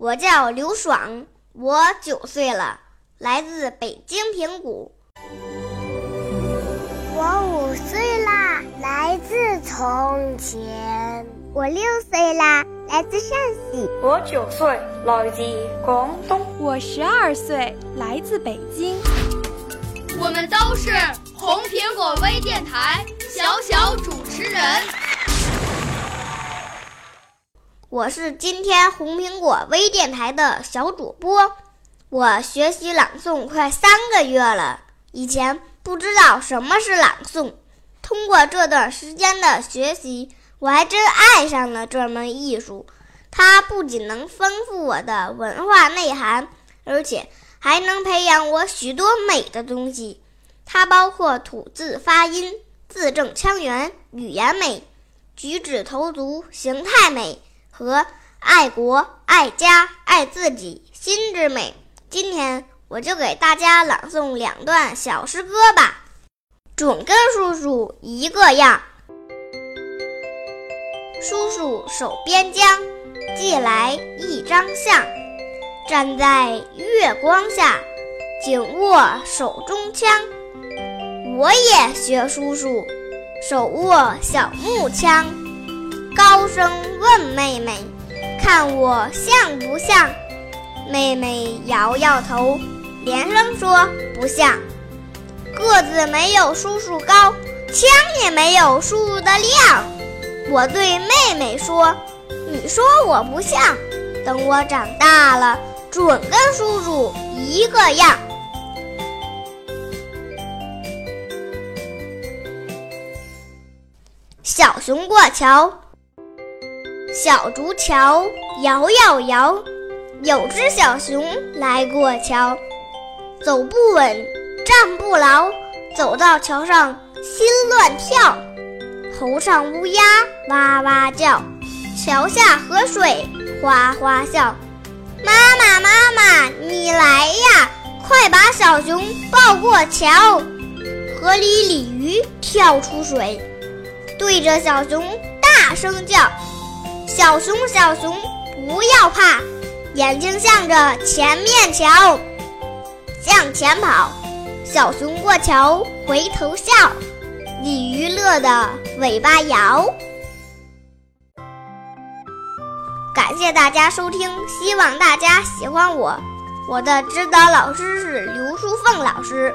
我叫刘爽，我九岁了，来自北京平谷。我五岁啦，来自从前。我六岁啦，来自陕西。我九岁，来自广东。我十二岁，来自北京。我们都是红苹果微电台小小主持人。我是今天红苹果微电台的小主播。我学习朗诵快三个月了，以前不知道什么是朗诵。通过这段时间的学习，我还真爱上了这门艺术。它不仅能丰富我的文化内涵，而且还能培养我许多美的东西。它包括吐字发音、字正腔圆、语言美、举止投足、形态美。和爱国、爱家、爱自己心之美。今天我就给大家朗诵两段小诗歌吧。准跟叔叔一个样，叔叔手边将，寄来一张相，站在月光下，紧握手中枪。我也学叔叔，手握小木枪。高声问妹妹：“看我像不像？”妹妹摇摇头，连声说：“不像。”个子没有叔叔高，枪也没有叔叔的亮。我对妹妹说：“你说我不像，等我长大了，准跟叔叔一个样。”小熊过桥。小竹桥摇摇摇，有只小熊来过桥，走不稳，站不牢，走到桥上心乱跳。头上乌鸦哇哇叫，桥下河水哗哗笑。妈妈妈妈，你来呀，快把小熊抱过桥。河里鲤鱼跳出水，对着小熊大声叫。小熊，小熊，不要怕，眼睛向着前面瞧，向前跑。小熊过桥回头笑，鲤鱼乐得尾巴摇。感谢大家收听，希望大家喜欢我。我的指导老师是刘淑凤老师。